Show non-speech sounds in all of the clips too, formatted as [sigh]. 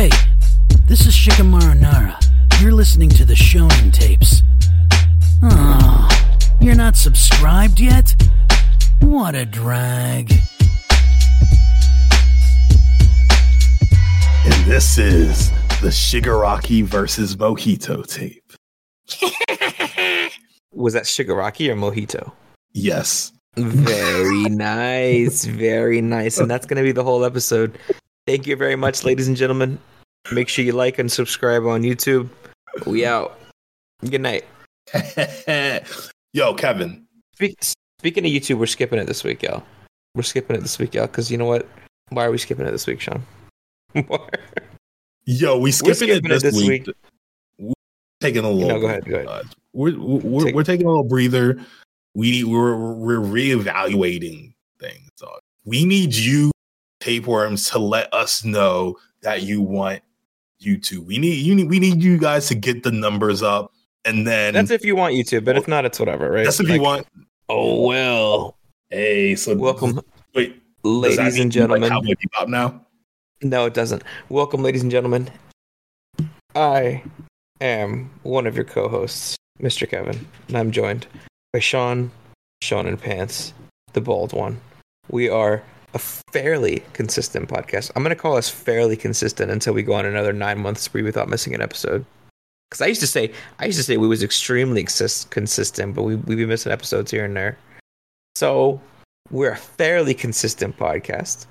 Hey, this is Shikamaru Nara. You're listening to the Shonen Tapes. Oh, you're not subscribed yet? What a drag. And this is the Shigaraki versus Mojito tape. [laughs] Was that Shigaraki or Mojito? Yes. Very [laughs] nice. Very nice. And that's going to be the whole episode. Thank you very much, ladies and gentlemen. Make sure you like and subscribe on YouTube. We out. Good night. [laughs] Yo, Kevin. Speak, speaking of YouTube, we're skipping it this week, y'all. We're skipping it this week, y'all, because you know what? Why are we skipping it this week, Sean? [laughs] Yo, we skipping, skipping it this, week. We're taking a little. No, go ahead, go ahead. uh, we're we're, Take- we're taking a little breather. We we're we're reevaluating things. So we need you, tapeworms, to let us know that you want YouTube. We need you need we need you guys to get the numbers up, and then That's if you want YouTube, but if not, it's whatever, right? that's if Like, you want. Oh, well. Hey, so Welcome, Wait, does that ladies and you like gentlemen. Cowboy Bebop now. No, it doesn't. Welcome, ladies and gentlemen. I am one of your co hosts, Mr. Kevin, and I'm joined by Sean, Sean in Pants, the bald one. We are a fairly consistent podcast. I'm going to call us fairly consistent until we go on another nine month spree without missing an episode. Because I used to say, I used to say we was extremely consistent, but we we be missing episodes here and there. So we're a fairly consistent podcast,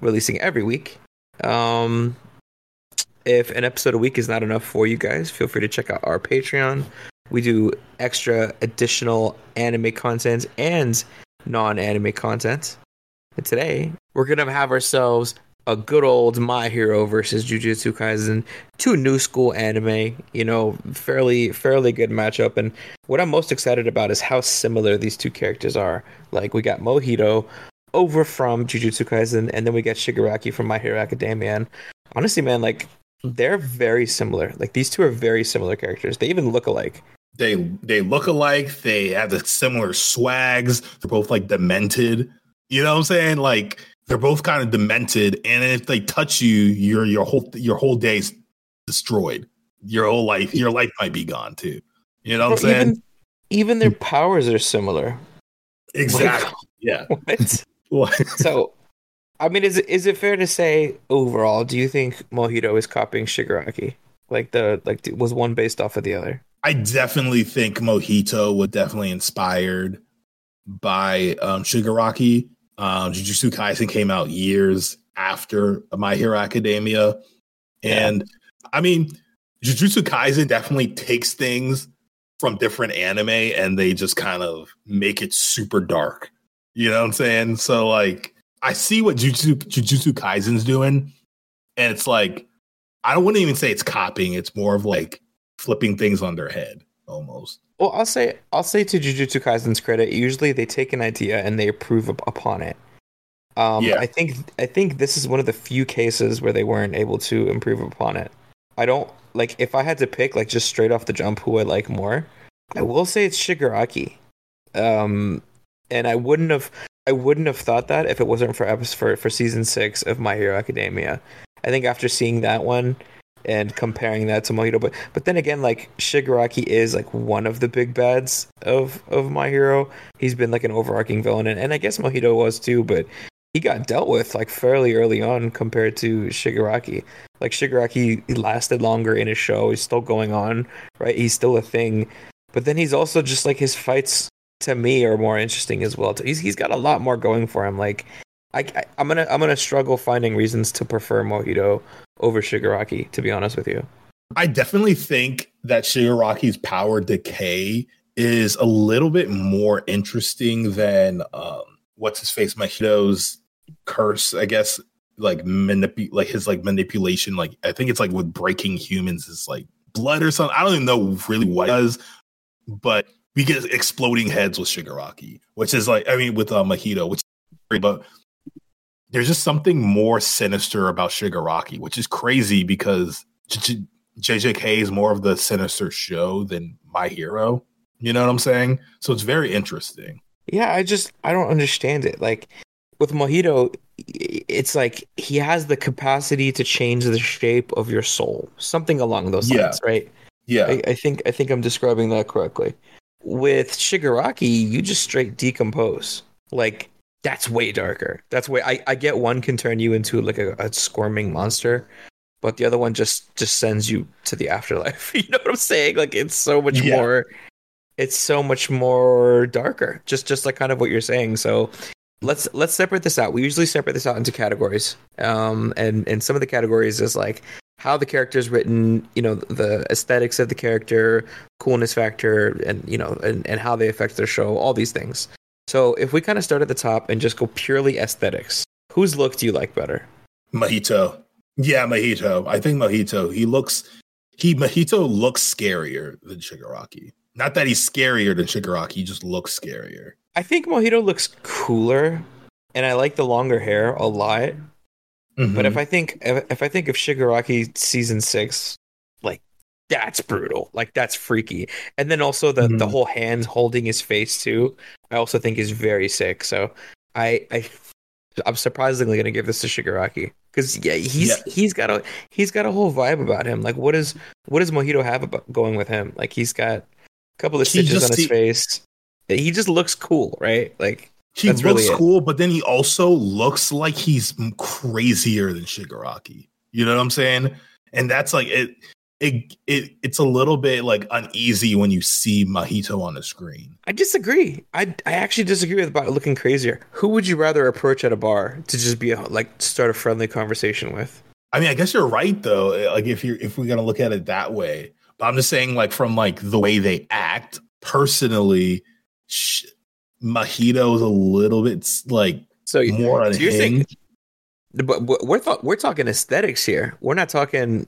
releasing every week. Um, if an episode a week is not enough for you guys, feel free to check out our Patreon. We do extra additional anime content and non anime content. Today, we're going to have ourselves a good old My Hero versus Jujutsu Kaisen, two new school anime, you know, fairly fairly good matchup and what I'm most excited about is how similar these two characters are. Like we got Mojito over from Jujutsu Kaisen and then we got Shigaraki from My Hero Academia and honestly man like they're very similar. Like these two are very similar characters. They even look alike. They they look alike. They have the similar swags. They're both like demented. You know what I'm saying? Like they're both kind of demented, and if they touch you, your your whole your whole day's destroyed. Your whole life, your life might be gone too. You know what I'm Bro, saying? even even their powers are similar. exactly. [laughs] yeah. What? [laughs] Like- so I mean is it is it fair to say overall do you think Mojito is copying Shigaraki? Like the like was one based off of the other? I definitely think Mojito was definitely inspired by um, Shigaraki. Um, Jujutsu Kaisen came out years after My Hero Academia, and I mean, Jujutsu Kaisen definitely takes things from different anime and they just kind of make it super dark. You know what I'm saying? So like, I see what Jujutsu, Jujutsu Kaisen's doing, and it's like I wouldn't even say it's copying. It's more of like flipping things on their head almost. Well, I'll say I'll say to Jujutsu Kaisen's credit, usually they take an idea and they improve upon it. Um, Yeah. I think I think this is one of the few cases where they weren't able to improve upon it. I don't like if I had to pick like just straight off the jump who I like more. I will say it's Shigaraki, um, and I wouldn't have I wouldn't have thought that if it wasn't for episode for, for season six of My Hero Academia. I think after seeing that one and comparing that to Mojito, but but then again, like Shigaraki is like one of the big bads of of My Hero. He's been like an overarching villain, and, and I guess Mojito was too, but he got dealt with like fairly early on compared to Shigaraki. Like Shigaraki lasted longer in his show. He's still going on, right? He's still a thing. But then he's also just like his fights to me are more interesting as well. He's he's got a lot more going for him. Like I, I I'm gonna I'm gonna struggle finding reasons to prefer Mojito over Shigaraki. To be honest with you. I definitely think that Shigaraki's power decay is a little bit more interesting than um, what's his face Mahito's curse. I guess like manip- like his like manipulation. Like I think it's like with breaking humans is like blood or something. I don't even know really what it does, but we get exploding heads with Shigaraki, which is like I mean with uh, Mahito, which but there's just something more sinister about Shigaraki, which is crazy because JJK is more of the sinister show than My Hero. You know what I'm saying? So it's very interesting. Yeah, I just I don't understand it. Like with Mojito, it's like he has the capacity to change the shape of your soul, something along those Yeah. lines, right? Yeah. I, I think I think I'm describing that correctly. With Shigaraki, you just straight decompose. Like that's way darker. That's way I, I get one can turn you into like a, a squirming monster, but the other one just just sends you to the afterlife. [laughs] you know what I'm saying? Like it's so much Yeah. more it's so much more darker. Just just like kind of what you're saying. So let's let's separate this out. We usually separate this out into categories. Um and and some of the categories is like how the character is written, you know, the aesthetics of the character, coolness factor, and you know, and, and how they affect their show, all these things. So if we kind of start at the top and just go purely aesthetics, whose look do you like better? Mojito. Yeah, Mojito. I think Mojito. He looks he Mojito looks scarier than Shigaraki. Not that he's scarier than Shigaraki, he just looks scarier. I think Mojito looks cooler, and I like the longer hair a lot. But Mhm. if I think if, if I think of Shigaraki season six, that's brutal, like that's freaky, and then also the the Mhm. whole hands holding his face too, I also think is very sick. So I I I'm surprisingly gonna give this to Shigaraki because yeah he's Yeah. he's got a he's got a whole vibe about him. Like what is what does Mojito have about going with him? Like he's got a couple of stitches just- on his he- face. He just looks cool, right? Like he looks really it. cool, but then he also looks like he's crazier than Shigaraki. You know what I'm saying? And that's like it it, it it's a little bit like uneasy when you see Mojito on the screen. I disagree. I I actually disagree with about looking crazier. Who would you rather approach at a bar to just be a, like start a friendly conversation with? I mean, I guess you're right though. eh, Like if you're if we're gonna look at it that way, but I'm just saying like from like the way they act. Personally, sh- Mojito is a little bit like So, you- more so you're saying, but but we're th- we're talking aesthetics here. We're not talking,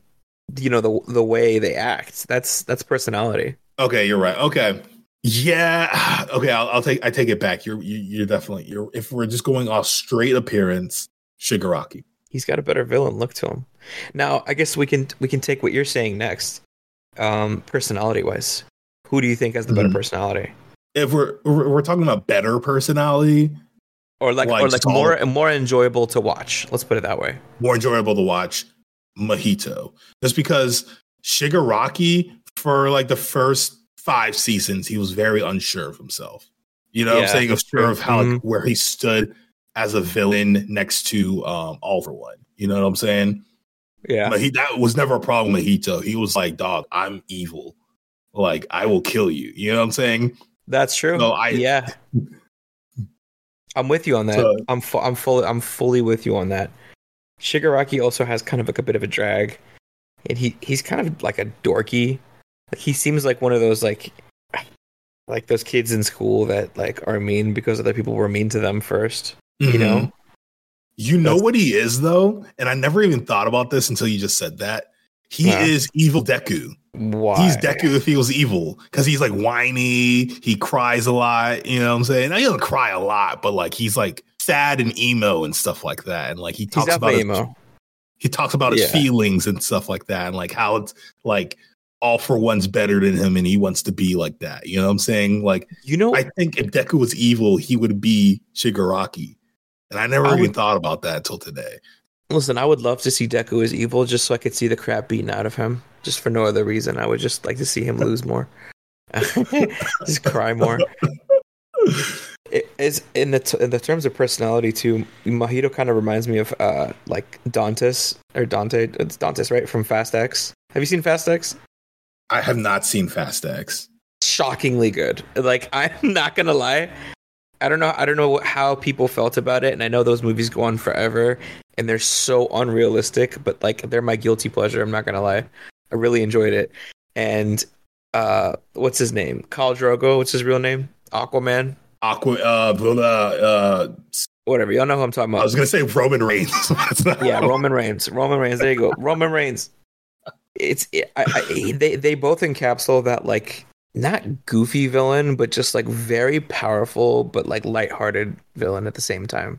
you know, the the way they act. That's that's personality. Okay, you're right. Okay, yeah. [sighs] Okay, I'll, I'll take I take it back. You're you, you're definitely you're. If we're just going off straight appearance, Shigaraki. He's got a better villain look to him. Now, I guess we can we can take what you're saying next. Um, personality wise, who do you think has the better Mhm. personality? If we're we're, talking about better personality, Or like, Like or like more more enjoyable to watch. Let's put it that way. more enjoyable to watch Mojito. Just because Shigaraki, for like the first five seasons, he was very unsure of himself. You know what I'm saying? Unsure true. of how like, Mhm. where he stood as a villain next to um All for One. You know what I'm saying? Yeah. But he that was never a problem with Hito. He was like, dog, I'm evil. Like, I will kill you. You know what I'm saying? That's true. No, I- yeah. [laughs] I'm with you on that. So- I'm fu- I'm fully I'm fully with you on that. Shigaraki also has kind of like a bit of a drag, and he he's kind of like a dorky. Like he seems like one of those like like those kids in school that like are mean because other people were mean to them first. You mm-hmm. know? You know That's- what he is though? And I never even thought about this until you just said that. He Huh. is evil Deku. Why? He's Deku if he was evil. Because he's like whiny, he cries a lot, you know what I'm saying? Now, he doesn't cry a lot, but like he's like sad and emo and stuff like that. And like he talks about his, emo. he talks about his Yeah. feelings and stuff like that, and like how it's like all for one's better than him, and he wants to be like that. You know what I'm saying? Like You know, I think if Deku was evil, he would be Shigaraki, and I never I even would- thought about that until today. listen, I would love to see Deku as evil just so I could see the crap beaten out of him, just for no other reason. I would just like to see him lose more, [laughs] just cry more. [laughs] It is in the t- in the terms of personality too. Mahito kind of reminds me of uh like Dantes or Dante. It's Dantes, right? From Fast X. Have you seen Fast X? I have not seen Fast X. Shockingly good. Like [laughs] I'm not gonna lie. I don't know. I don't know how people felt about it, and I know those movies go on forever, and they're so unrealistic. But like, they're my guilty pleasure. I'm not gonna lie. I really enjoyed it. And uh, what's his name? Khal Drogo. What's his real name? Aquaman. Aqua, uh, blah, uh, Whatever. Y'all know who I'm talking about. I was gonna say Roman Reigns. [laughs] Yeah, Roman Reigns. Roman Reigns. There you go. Roman Reigns. It's it, I, I, they they both encapsulate that like not goofy villain, but just like very powerful, but like lighthearted villain at the same time.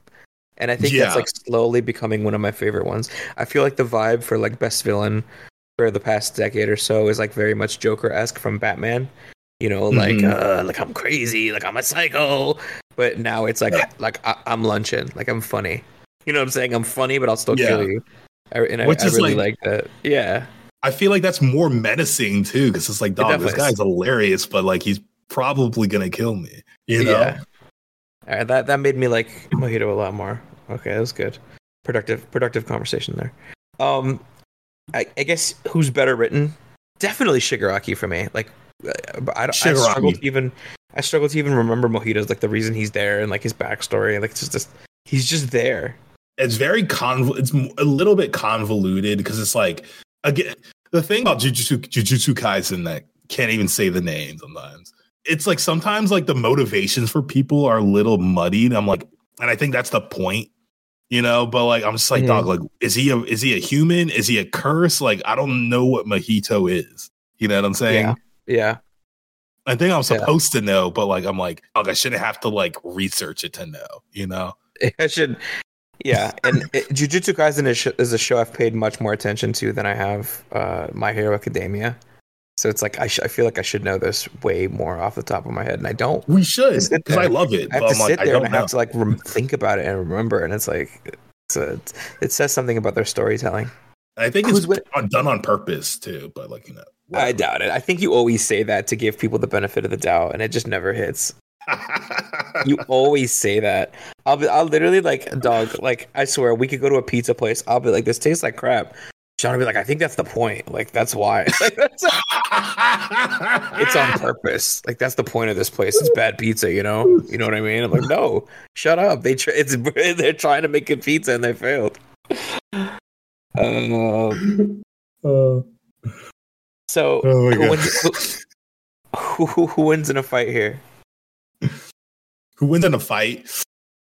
And I think Yeah. that's like slowly becoming one of my favorite ones. I feel like the vibe for like best villain for the past decade or so is like very much Joker esque from Batman. You know, like Mhm. uh, like I'm crazy, like I'm a psycho. But now it's like like I, I'm lunching, like I'm funny. You know what I'm saying? I'm funny, but I'll still Yeah. kill you. I, and I, Which I is really like- like that. Yeah. I feel like that's more menacing too, because it's like, dog, this guy's hilarious, but like he's probably gonna kill me. You know? Yeah. Right, that that made me like Mojito a lot more. Okay, that was good. Productive productive conversation there. Um, I, I guess who's better written? Definitely Shigaraki for me. Like, I, I, I struggle to even I struggle to even remember Mojito's like the reason he's there and like his backstory. Like, it's just this, he's just there. It's very conv. It's a little bit convoluted because it's like again the thing about Jujutsu Jujutsu Kaisen that can't even say the name sometimes. It's like sometimes like the motivations for people are a little muddied. I'm like, and I think that's the point, you know. But like, I'm just like, Mhm. dog, like, is he a is he a human? Is he a curse? Like, I don't know what Mojito is. You know what I'm saying? Yeah. Yeah. I think I'm Yeah. supposed to know, but like, I'm like, I shouldn't have to like research it to know. You know? [laughs] I should. Yeah, and [laughs] it, Jujutsu Kaisen is, sh- is a show I've paid much more attention to than I have uh, My Hero Academia. So it's like I, sh- I feel like I should know this way more off the top of my head, and I don't. We should because I love it. I have to I'm like, sit I there don't and I know. have to like rem- think about it and remember, and it's like it's a, it says something about their storytelling. I think Who's it's on- done on purpose too, but like you know, I doubt it. I think you always say that to give people the benefit of the doubt, and it just never hits. You [laughs] always say that. I'll be, I'll literally like dog. Like I swear, we could go to a pizza place. I'll be like, this tastes like crap. Sean will be like, I think that's the point. Like that's why. [laughs] [laughs] it's on purpose. Like that's the point of this place. It's bad pizza. You know. You know what I mean? I'm like, no, shut up. They tr- it's they're trying to make good pizza and they failed. Um, Uh, so oh who wins, who, who, who wins in a fight here? Who wins in a fight?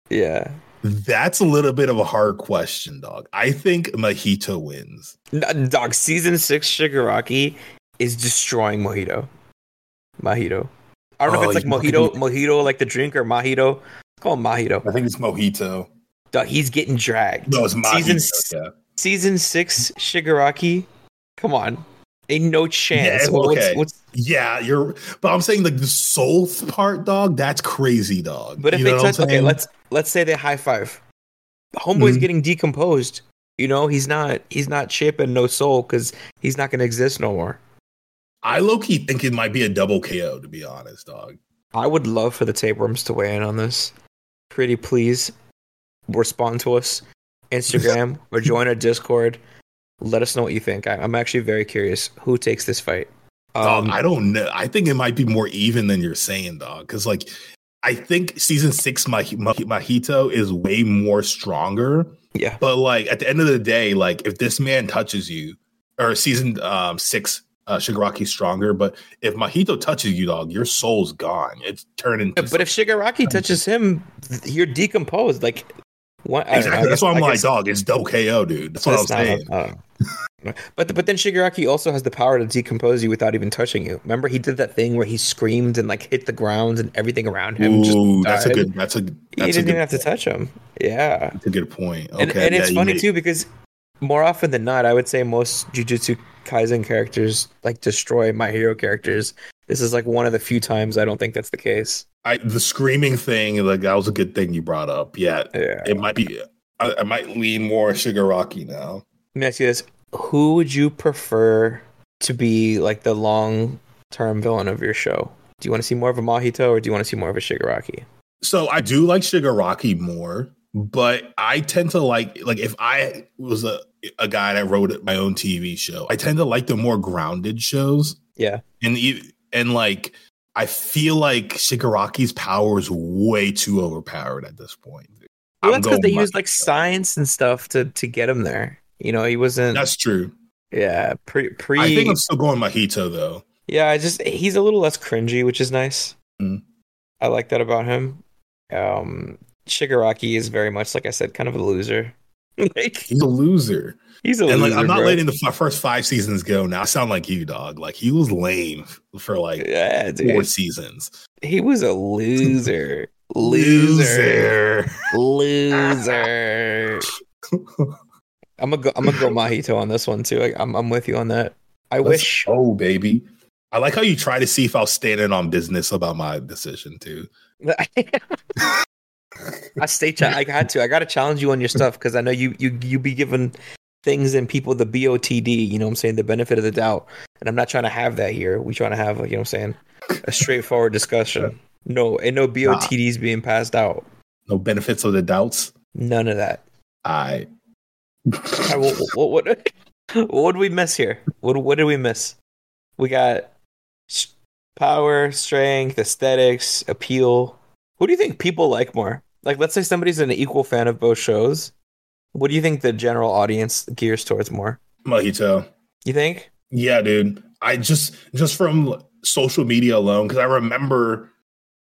Yeah. That's a little bit of a hard question, dog. I think Mojito wins. Dog, season six Shigaraki is destroying Mojito. Mojito. I don't know Oh, if it's like Mojito, fucking- Mojito like the drink or Mojito. Call him Mojito. I think it's Mojito. Dog, he's getting dragged. No, it's Mojito. Season, yeah. season six Shigaraki. Come on. Ain't no chance. Yeah, okay. what's- yeah, you're. But I'm saying like the soul part, dog. That's crazy, dog. but if You they know I'm touch, okay, let's let's say they high five. Homeboy's Mhm. getting decomposed. You know, he's not he's not chip and no soul because he's not gonna exist no more. I low key think it might be a double KO. To be honest, dog. I would love for the tapeworms to weigh in on this. Pretty please respond to us, [laughs] Instagram or join our Discord. Let us know what you think. I, I'm actually very curious who takes this fight. Um, I don't know. I think it might be more even than you're saying, dog. Because like, I think season six Mah- Mah- Mojito is way more stronger. yeah, But like at the end of the day, like if this man touches you, or season um, six uh, Shigaraki's stronger. But if Mahito touches you, dog, your soul's gone. It's turning. into. but if Shigaraki touches him, you're decomposed. Like, what? I exactly, that's why I'm I like, guess dog, it's double KO, dude. That's what I'm that's not- saying. I don't know. But but then Shigaraki also has the power to decompose you without even touching you. Remember, he did that thing where he screamed and like hit the ground and everything around him. just Ooh, that's a died. good. That's a. He That's a didn't even have to touch him. Yeah. That's a good point. Okay, and, and it's yeah, you funny made- too because more often than not, I would say most Jujutsu Kaisen characters like destroy my hero characters. This is like one of the few times I don't think that's the case. I, the screaming thing, like that was a good thing you brought up. Yeah, Yeah. it might be. I, I might lean more Shigaraki now. Let me ask you this: Who would you prefer to be like the long-term villain of your show? Do you want to see more of a Mahito or do you want to see more of a Shigaraki? So I do like Shigaraki more, but I tend to like like if I was a a guy that wrote my own TV show, I tend to like the more grounded shows. Yeah. and and like I feel like Shigaraki's power is way too overpowered at this point. Well, I'm that's because they use like science and stuff to to get him there. You know, he wasn't. That's true. yeah, pre pre. I think I'm still going Mahito though. Yeah, I just he's a little less cringy, which is nice. Mm. I like that about him. Um Shigaraki is very much like I said, kind of a loser. [laughs] like He's a loser. he's a loser. and like loser. I'm not bro. letting the f- first five seasons go now. I sound like you, dog. Like he was lame for like Yeah, four seasons. He was a loser. [laughs] Loser. Loser. [laughs] I'm gonna go I'm gonna go [laughs] Mahito on this one too. Like, I'm I'm with you on that. I wish Oh baby, I like how you try to see if I was standing on business about my decision too. [laughs] I stay. Ch- I had to. I got to challenge you on your stuff because I know you you you be giving things and people the BOTD. You know what I'm saying? The benefit of the doubt, and I'm not trying to have that here. We trying to have like you know what I'm saying a straightforward discussion. No, and no BOTDs being passed out. No benefits of the doubts. None of that. I. Right, what, what, what, what did we miss here? What what did we miss? We got power, strength, aesthetics, appeal. Who do you think people like more? Like, let's say somebody's an equal fan of both shows. What do you think the general audience gears towards more? Mojito. You think? Yeah, dude. I just just from social media alone because I remember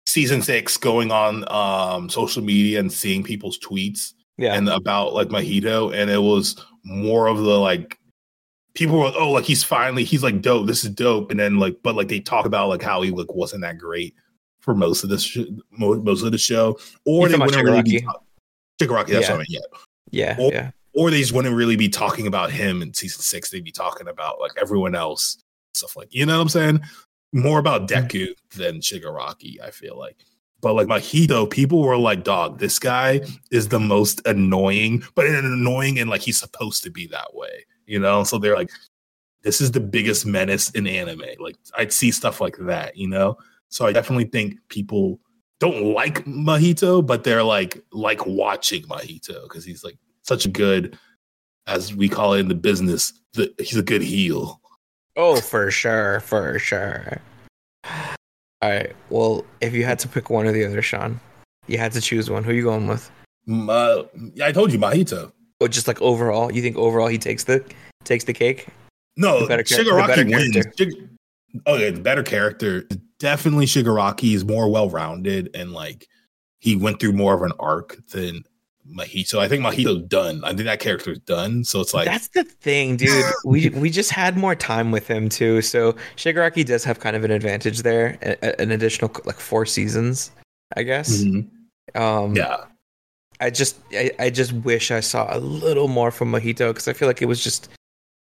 season six going on um social media and seeing people's tweets Yeah. and about like Mojito, and it was more of the like people were like, oh like he's finally he's like dope this is dope and then like but like they talk about like how he like wasn't that great for most of this sh- mo- most of the show or You're they wouldn't really be Shigaraki? talk- Shigaraki that's Yeah. what I mean yeah yeah. Or- yeah. or they just wouldn't really be talking about him in season six they'd be talking about like everyone else stuff like you know what I'm saying more about Mm-hmm. Deku than Shigaraki I feel like but like Mahito, people were like, dog, this guy is the most annoying, but in an annoying and like he's supposed to be that way, you know? So they're like, this is the biggest menace in anime. Like I'd see stuff like that, you know? So I definitely think people don't like Mahito, but they're like like watching Mahito because he's like such a good, as we call it in the business, the, he's a good heel. Oh, for sure, for sure. All right. Well, if you had to pick one or the other, Sean, you had to choose one. Who are you going with? Uh, I told you Mahito. Or just like overall, you think overall he takes the takes the cake? No, The better char- the Shigaraki better wins. character. Shig- oh yeah, the better character. Definitely Shigaraki is more well rounded and like he went through more of an arc than Mahito. I think Mahito's done. I think that character's done. So it's like That's the thing, dude. we we just had more time with him too. So Shigaraki does have kind of an advantage there, a- an additional like four seasons, I guess. Mhm. Um, yeah. I just I, I just wish I saw a little more from Mojito because I feel like it was just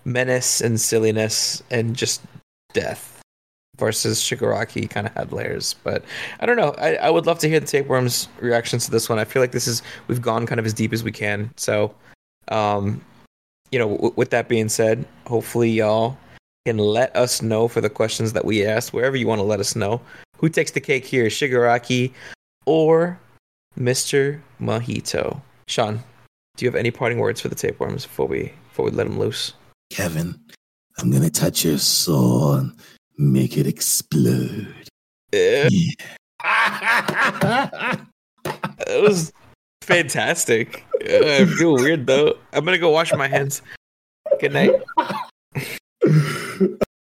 menace and silliness and just death versus Shigaraki kind of had layers. But I don't know. I, I would love to hear the tapeworms reactions to this one. I feel like this is we've gone kind of as deep as we can. So um you know, w- with that being said, hopefully y'all can let us know for the questions that we asked, wherever you want to let us know. Who takes the cake here, Shigaraki or Mr. Mojito? Sean, do you have any parting words for the tapeworms before we before we let them loose? Kevin, I'm gonna touch your soul make it explode. Eh, Yeah. [laughs] It was fantastic. I feel weird though. I'm gonna go wash my hands. Good night. [laughs]